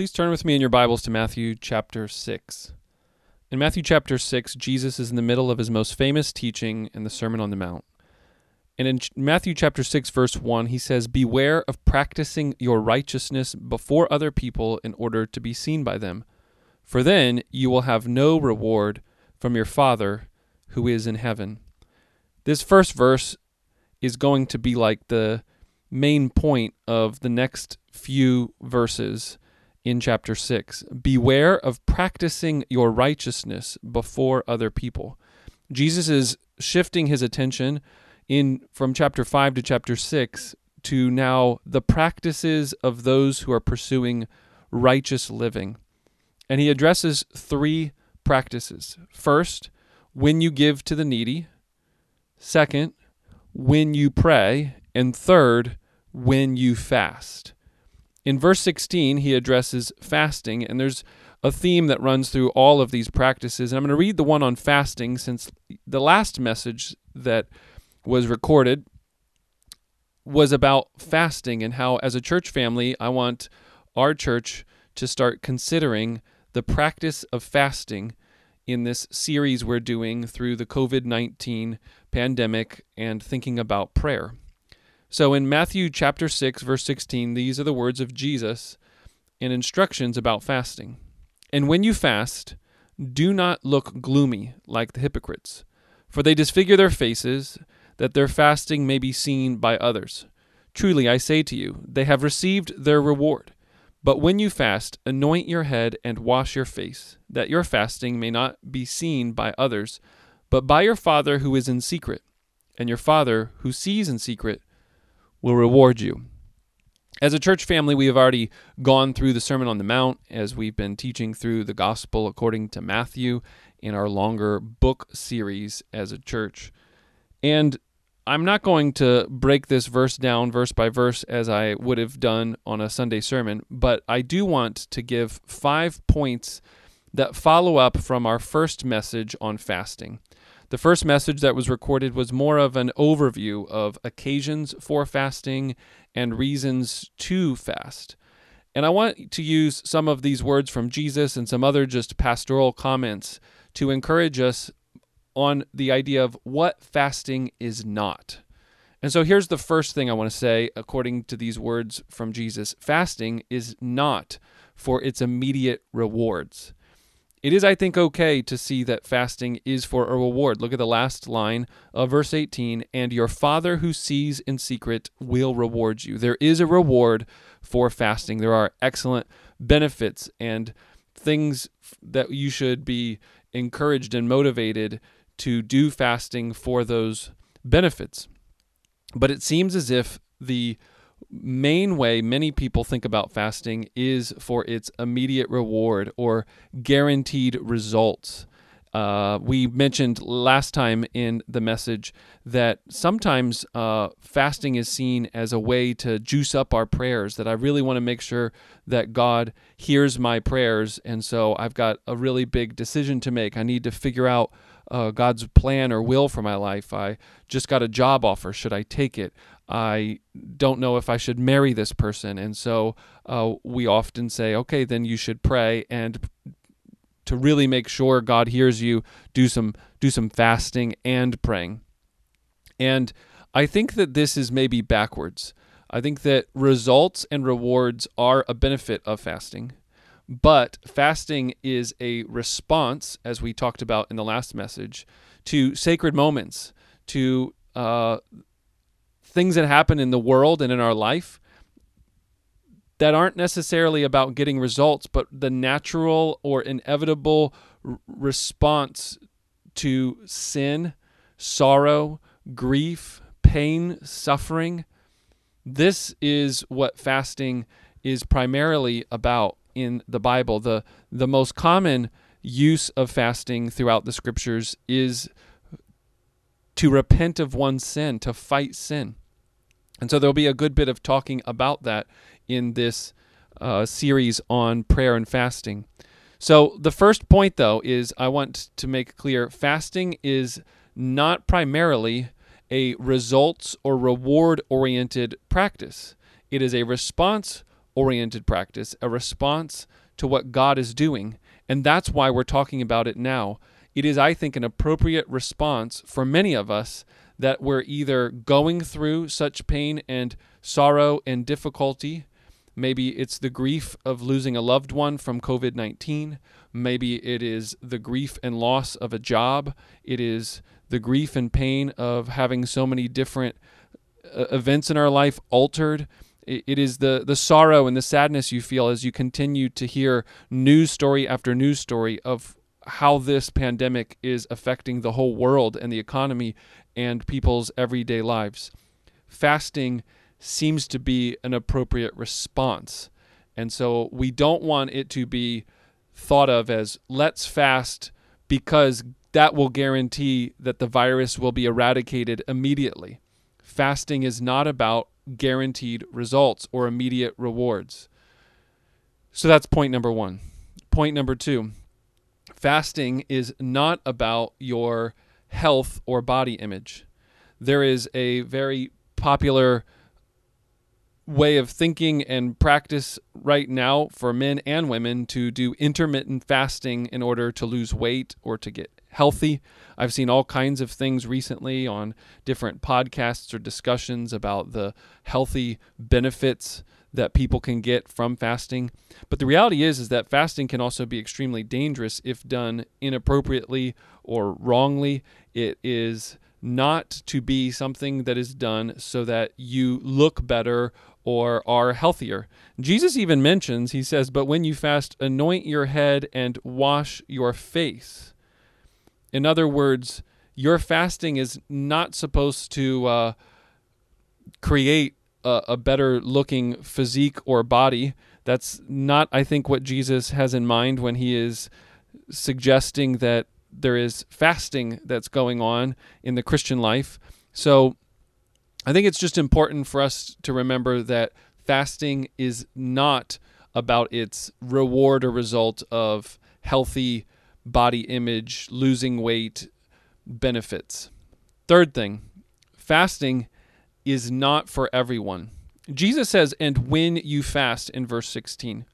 Please turn with me in your Bibles to Matthew chapter 6. In Matthew chapter 6, Jesus is in the middle of his most famous teaching in the Sermon on the Mount. And in Matthew chapter 6, verse 1, he says, Beware of practicing your righteousness before other people in order to be seen by them, for then you will have no reward from your Father who is in heaven. This first verse is going to be like the main point of the next few verses in chapter 6. Beware of practicing your righteousness before other people. Jesus is shifting his attention in from chapter 5 to chapter 6 to now the practices of those who are pursuing righteous living. And he addresses three practices. First, when you give to the needy. Second, when you pray. And third, when you fast. In verse 16, he addresses fasting, and there's a theme that runs through all of these practices. And I'm going to read the one on fasting since the last message that was recorded was about fasting and how, as a church family, I want our church to start considering the practice of fasting in this series we're doing through the COVID 19 pandemic and thinking about prayer. So in Matthew chapter 6 verse 16 these are the words of Jesus and instructions about fasting. And when you fast, do not look gloomy like the hypocrites, for they disfigure their faces that their fasting may be seen by others. Truly I say to you, they have received their reward. But when you fast, anoint your head and wash your face, that your fasting may not be seen by others, but by your Father who is in secret. And your Father who sees in secret will reward you. As a church family, we have already gone through the Sermon on the Mount as we've been teaching through the Gospel according to Matthew in our longer book series as a church. And I'm not going to break this verse down verse by verse as I would have done on a Sunday sermon, but I do want to give five points that follow up from our first message on fasting. The first message that was recorded was more of an overview of occasions for fasting and reasons to fast. And I want to use some of these words from Jesus and some other just pastoral comments to encourage us on the idea of what fasting is not. And so here's the first thing I want to say according to these words from Jesus fasting is not for its immediate rewards. It is, I think, okay to see that fasting is for a reward. Look at the last line of verse 18 and your Father who sees in secret will reward you. There is a reward for fasting. There are excellent benefits and things that you should be encouraged and motivated to do fasting for those benefits. But it seems as if the main way many people think about fasting is for its immediate reward or guaranteed results. Uh, we mentioned last time in the message that sometimes uh, fasting is seen as a way to juice up our prayers. That I really want to make sure that God hears my prayers, and so I've got a really big decision to make. I need to figure out uh, God's plan or will for my life. I just got a job offer. Should I take it? I don't know if I should marry this person. And so uh, we often say, okay, then you should pray. And to really make sure God hears you, do some do some fasting and praying. And I think that this is maybe backwards. I think that results and rewards are a benefit of fasting. But fasting is a response, as we talked about in the last message, to sacred moments, to uh, things that happen in the world and in our life that aren't necessarily about getting results, but the natural or inevitable r- response to sin, sorrow, grief, pain, suffering. This is what fasting is primarily about in the Bible. The the most common use of fasting throughout the scriptures is to repent of one's sin, to fight sin. And so there'll be a good bit of talking about that in this uh, series on prayer and fasting. So the first point, though, is I want to make clear fasting is not primarily a results or reward oriented practice. It is a response oriented practice, a response to what God is doing. And that's why we're talking about it now. It is, I think, an appropriate response for many of us that we're either going through such pain and sorrow and difficulty. Maybe it's the grief of losing a loved one from COVID 19. Maybe it is the grief and loss of a job. It is the grief and pain of having so many different uh, events in our life altered. It is the, the sorrow and the sadness you feel as you continue to hear news story after news story of how this pandemic is affecting the whole world and the economy and people's everyday lives. Fasting seems to be an appropriate response. And so we don't want it to be thought of as let's fast because that will guarantee that the virus will be eradicated immediately. Fasting is not about guaranteed results or immediate rewards. So that's point number one. Point number two fasting is not about your health or body image. There is a very popular way of thinking and practice right now for men and women to do intermittent fasting in order to lose weight or to get healthy. I've seen all kinds of things recently on different podcasts or discussions about the healthy benefits that people can get from fasting. But the reality is is that fasting can also be extremely dangerous if done inappropriately or wrongly. It is not to be something that is done so that you look better or are healthier. Jesus even mentions, he says, But when you fast, anoint your head and wash your face. In other words, your fasting is not supposed to uh, create a, a better looking physique or body. That's not, I think, what Jesus has in mind when he is suggesting that there is fasting that's going on in the Christian life. So I think it's just important for us to remember that fasting is not about its reward or result of healthy body image, losing weight benefits. Third thing, fasting is not for everyone. Jesus says, and when you fast in verse 16.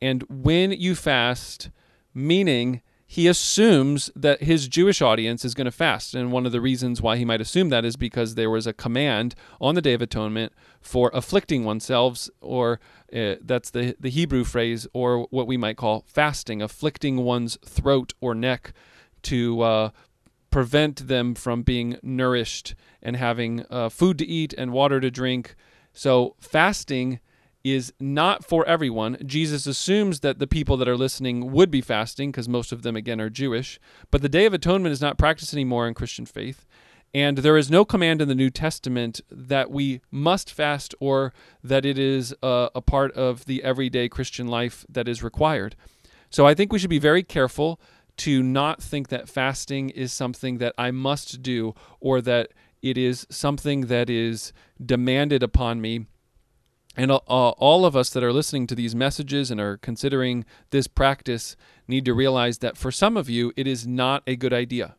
And when you fast, meaning he assumes that his Jewish audience is going to fast. And one of the reasons why he might assume that is because there was a command on the Day of Atonement for afflicting oneself, or uh, that's the, the Hebrew phrase, or what we might call fasting, afflicting one's throat or neck to uh, prevent them from being nourished and having uh, food to eat and water to drink. So, fasting is not for everyone. Jesus assumes that the people that are listening would be fasting because most of them, again, are Jewish. But the Day of Atonement is not practiced anymore in Christian faith. And there is no command in the New Testament that we must fast or that it is a, a part of the everyday Christian life that is required. So I think we should be very careful to not think that fasting is something that I must do or that it is something that is demanded upon me and uh, all of us that are listening to these messages and are considering this practice need to realize that for some of you, it is not a good idea.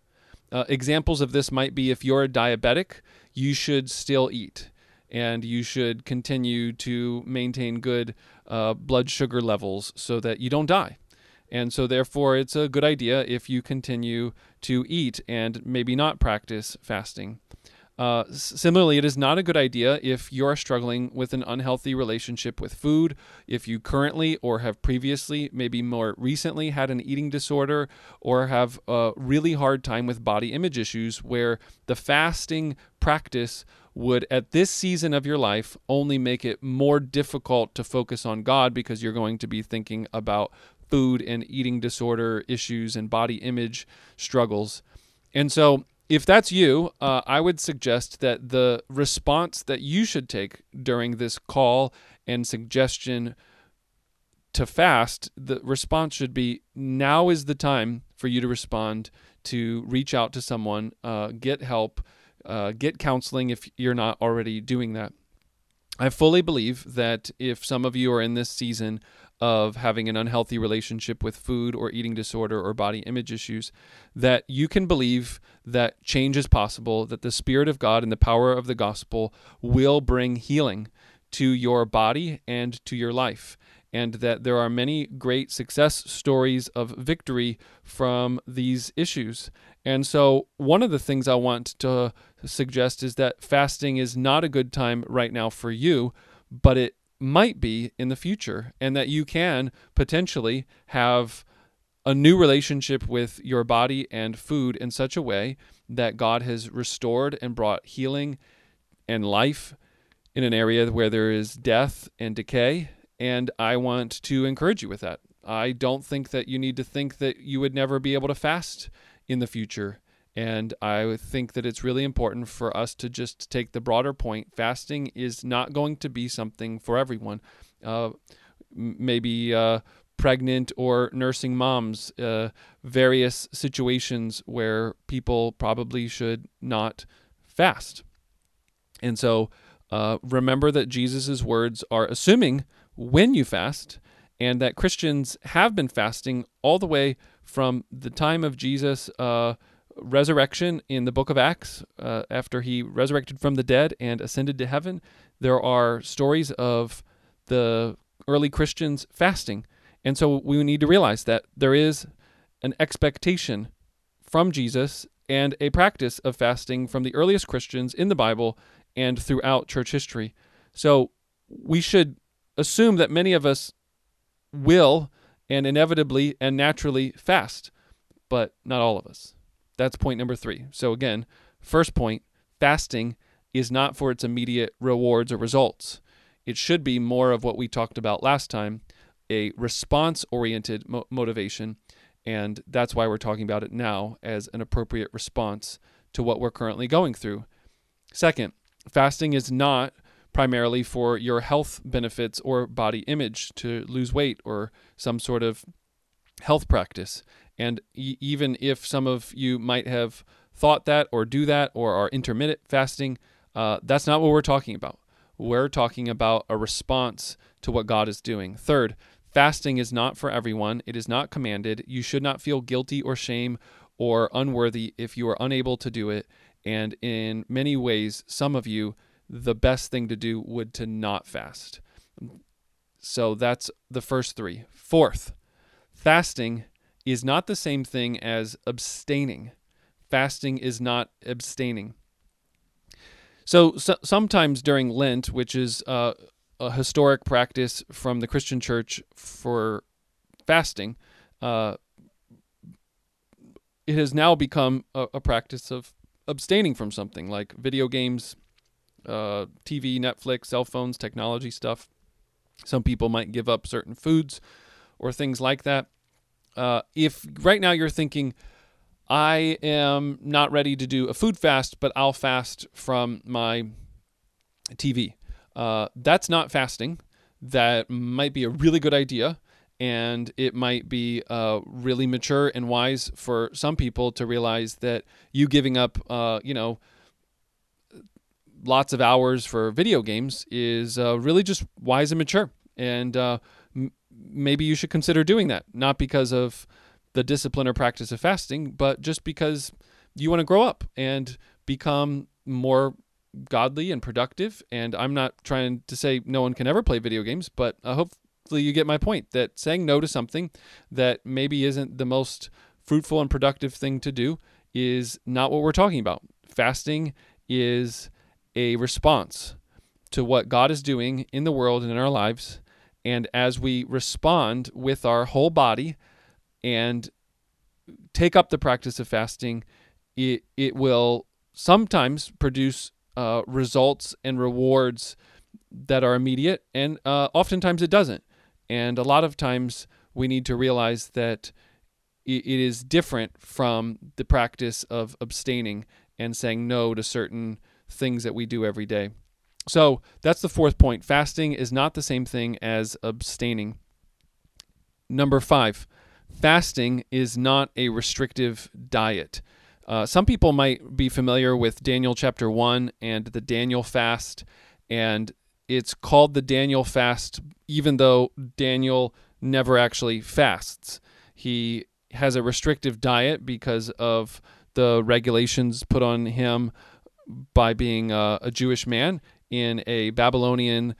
Uh, examples of this might be if you're a diabetic, you should still eat and you should continue to maintain good uh, blood sugar levels so that you don't die. And so, therefore, it's a good idea if you continue to eat and maybe not practice fasting. Uh, similarly, it is not a good idea if you're struggling with an unhealthy relationship with food, if you currently or have previously, maybe more recently, had an eating disorder or have a really hard time with body image issues, where the fasting practice would, at this season of your life, only make it more difficult to focus on God because you're going to be thinking about food and eating disorder issues and body image struggles. And so, if that's you, uh, I would suggest that the response that you should take during this call and suggestion to fast, the response should be now is the time for you to respond, to reach out to someone, uh, get help, uh, get counseling if you're not already doing that. I fully believe that if some of you are in this season of having an unhealthy relationship with food or eating disorder or body image issues, that you can believe that change is possible, that the Spirit of God and the power of the gospel will bring healing to your body and to your life. And that there are many great success stories of victory from these issues. And so, one of the things I want to suggest is that fasting is not a good time right now for you, but it might be in the future, and that you can potentially have a new relationship with your body and food in such a way that God has restored and brought healing and life in an area where there is death and decay. And I want to encourage you with that. I don't think that you need to think that you would never be able to fast in the future. And I think that it's really important for us to just take the broader point. Fasting is not going to be something for everyone. Uh, maybe uh, pregnant or nursing moms, uh, various situations where people probably should not fast. And so uh, remember that Jesus' words are assuming when you fast, and that Christians have been fasting all the way from the time of Jesus' uh, resurrection in the book of Acts, uh, after he resurrected from the dead and ascended to heaven. There are stories of the early Christians fasting. And so we need to realize that there is an expectation from Jesus and a practice of fasting from the earliest Christians in the Bible and throughout church history. So we should assume that many of us will and inevitably and naturally fast, but not all of us. That's point number three. So, again, first point fasting is not for its immediate rewards or results. It should be more of what we talked about last time a response oriented mo- motivation. And that's why we're talking about it now as an appropriate response to what we're currently going through. Second, fasting is not primarily for your health benefits or body image to lose weight or some sort of health practice. And even if some of you might have thought that or do that or are intermittent fasting, uh, that's not what we're talking about. We're talking about a response to what God is doing. Third, fasting is not for everyone, it is not commanded. You should not feel guilty or shame or unworthy if you are unable to do it. And in many ways, some of you, the best thing to do would to not fast. So that's the first three. Fourth, fasting is not the same thing as abstaining. Fasting is not abstaining. So, so sometimes during Lent, which is uh, a historic practice from the Christian church for fasting, uh, it has now become a, a, practice of abstaining from something like video games, uh, TV, Netflix, cell phones, technology stuff. Some people might give up certain foods or things like that. Uh, if right now you're thinking, I am not ready to do a food fast, but I'll fast from my TV. Uh, that's not fasting. That might be a really good idea. And it might be uh, really mature and wise for some people to realize that you giving up, uh, you know, lots of hours for video games is uh, really just wise and mature. And uh, maybe you should consider doing that, not because of the discipline or practice of fasting, but just because you want to grow up and become more godly and productive. And I'm not trying to say no one can ever play video games, but uh, hopefully you get my point that saying no to something that maybe isn't the most fruitful and productive thing to do is not what we're talking about. Fasting is a response to what God is doing in the world and in our lives and as we respond with our whole body and take up the practice of fasting, it, it will sometimes produce uh, results and rewards that are immediate, and uh, oftentimes it doesn't. And a lot of times we need to realize that it is different from the practice of abstaining and saying no to certain things that we do every day. So that's the fourth point. Fasting is not the same thing as abstaining. Number five, fasting is not a restrictive diet. Uh, some people might be familiar with Daniel chapter 1 and the Daniel fast, and it's called the Daniel fast, even though Daniel never actually fasts. He has a restrictive diet because of the regulations put on him by being a, a Jewish man in a Babylonian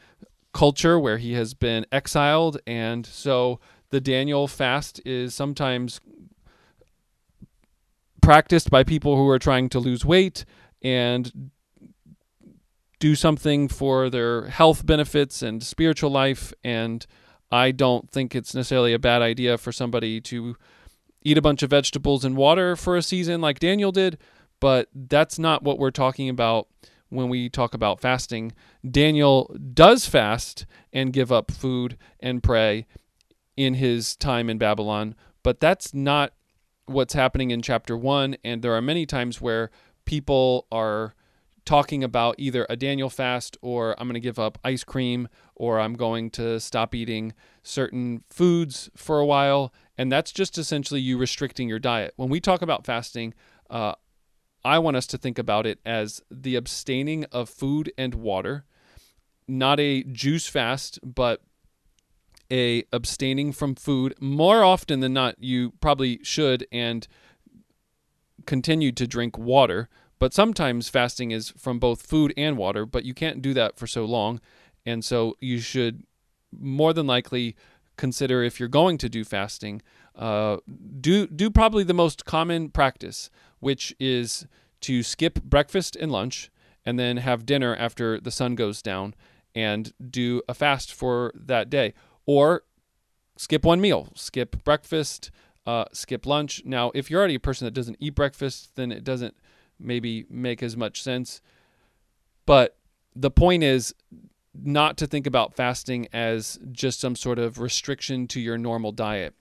culture where he has been exiled. And so the Daniel fast is sometimes practiced by people who are trying to lose weight and do something for their health benefits and spiritual life. And I don't think it's necessarily a bad idea for somebody to eat a bunch of vegetables and water for a season like Daniel did, but that's not what we're talking about when we talk about fasting. Daniel does fast and give up food and pray in his time in Babylon, but that's not what's happening in chapter 1 and there are many times where people are talking about either a Daniel fast or I'm going to give up ice cream or I'm going to stop eating certain foods for a while. And that's just essentially you restricting your diet. When we talk about fasting, uh, I want us to think about it as the abstaining of food and water, not a juice fast, but a abstaining from food. More often than not, you probably should and continue to drink water but sometimes fasting is from both food and water, but you can't do that for so long. And so you should more than likely consider if you're going to do fasting, uh, do do probably the most common practice, which is to skip breakfast and lunch and then have dinner after the sun goes down and do a fast for that day, or skip one meal, skip breakfast, uh, skip lunch. Now, if you're already a person that doesn't eat breakfast, then it doesn't maybe make as much sense. But the point is not to think about fasting as just some sort of restriction to your normal diet.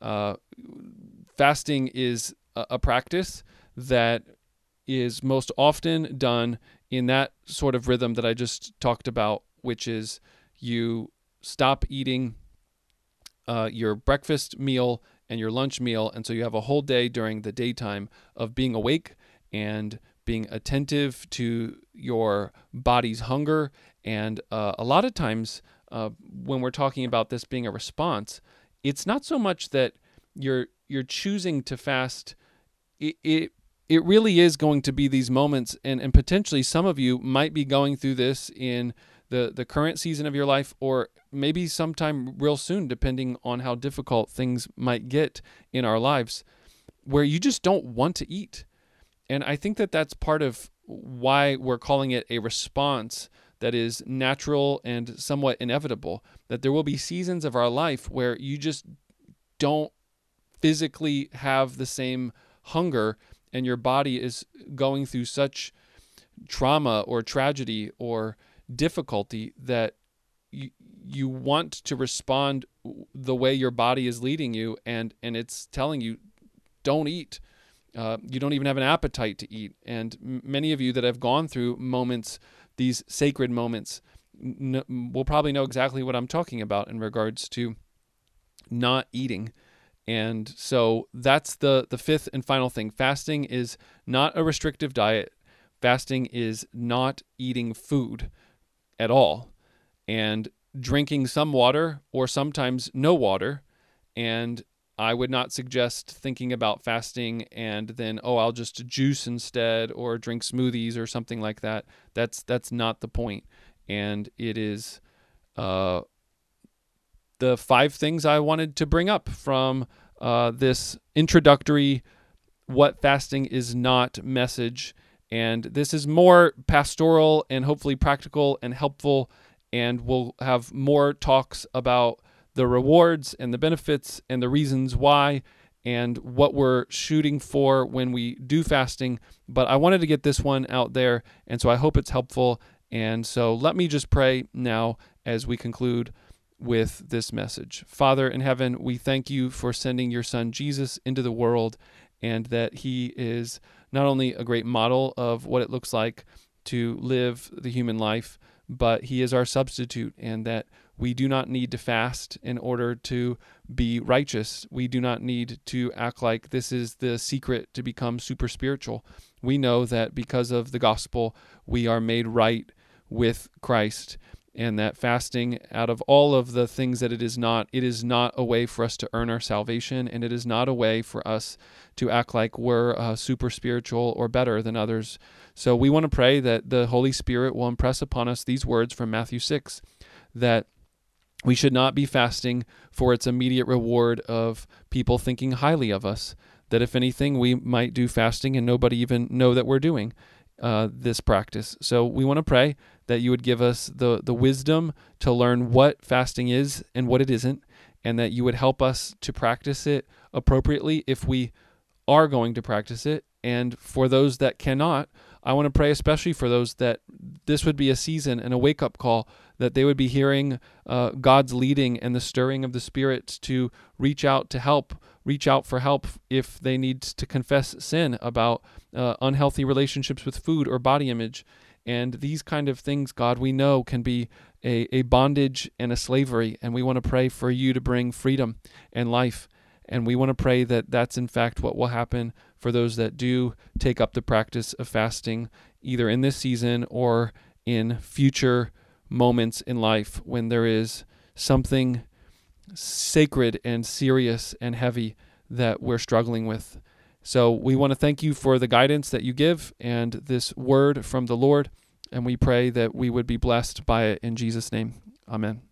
Uh, fasting is a, practice that is most often done in that sort of rhythm that I just talked about, which is you stop eating uh, your breakfast meal and your lunch meal. And so you have a whole day during the daytime of being awake and being attentive to your body's hunger. And uh, a lot of times, uh, when we're talking about this being a response, it's not so much that you're you're choosing to fast. It, it it really is going to be these moments, and and potentially some of you might be going through this in the the current season of your life, or maybe sometime real soon, depending on how difficult things might get in our lives, where you just don't want to eat and I think that that's part of why we're calling it a response that is natural and somewhat inevitable. That there will be seasons of our life where you just don't physically have the same hunger and your body is going through such trauma or tragedy or difficulty that you, you want to respond the way your body is leading you and and it's telling you don't eat uh, you don't even have an appetite to eat. And many of you that have gone through moments, these sacred moments, n- will probably know exactly what I'm talking about in regards to not eating. And so that's the the fifth and final thing. Fasting is not a restrictive diet. Fasting is not eating food at all and drinking some water or sometimes no water and I would not suggest thinking about fasting and then oh I'll just juice instead or drink smoothies or something like that. That's that's not the point. And it is uh, the five things I wanted to bring up from uh, this introductory what fasting is not message. And this is more pastoral and hopefully practical and helpful. And we'll have more talks about the rewards and the benefits and the reasons why and what we're shooting for when we do fasting. But I wanted to get this one out there, and so I hope it's helpful. And so let me just pray now as we conclude with this message. Father in heaven, we thank you for sending your son Jesus into the world and that he is not only a great model of what it looks like to live the human life, but he is our substitute and that we do not need to fast in order to be righteous. We do not need to act like this is the secret to become super spiritual. We know that because of the gospel, we are made right with Christ and that fasting out of all of the things that it is not it is not a way for us to earn our salvation and it is not a way for us to act like we're uh, super spiritual or better than others so we want to pray that the holy spirit will impress upon us these words from matthew 6 that we should not be fasting for its immediate reward of people thinking highly of us that if anything we might do fasting and nobody even know that we're doing uh, this practice. So we want to pray that you would give us the the wisdom to learn what fasting is and what it isn't, and that you would help us to practice it appropriately if we are going to practice it. And for those that cannot, I want to pray especially for those that this would be a season and a wake up call that they would be hearing uh, God's leading and the stirring of the Spirit to reach out to help, reach out for help if they need to confess sin about uh, unhealthy relationships with food or body image. And these kind of things, God, we know can be a, a bondage and a slavery. And we want to pray for you to bring freedom and life. And we want to pray that that's in fact what will happen for those that do take up the practice of fasting, either in this season or in future moments in life when there is something sacred and serious and heavy that we're struggling with. So we want to thank you for the guidance that you give and this word from the Lord. And we pray that we would be blessed by it in Jesus' name. Amen.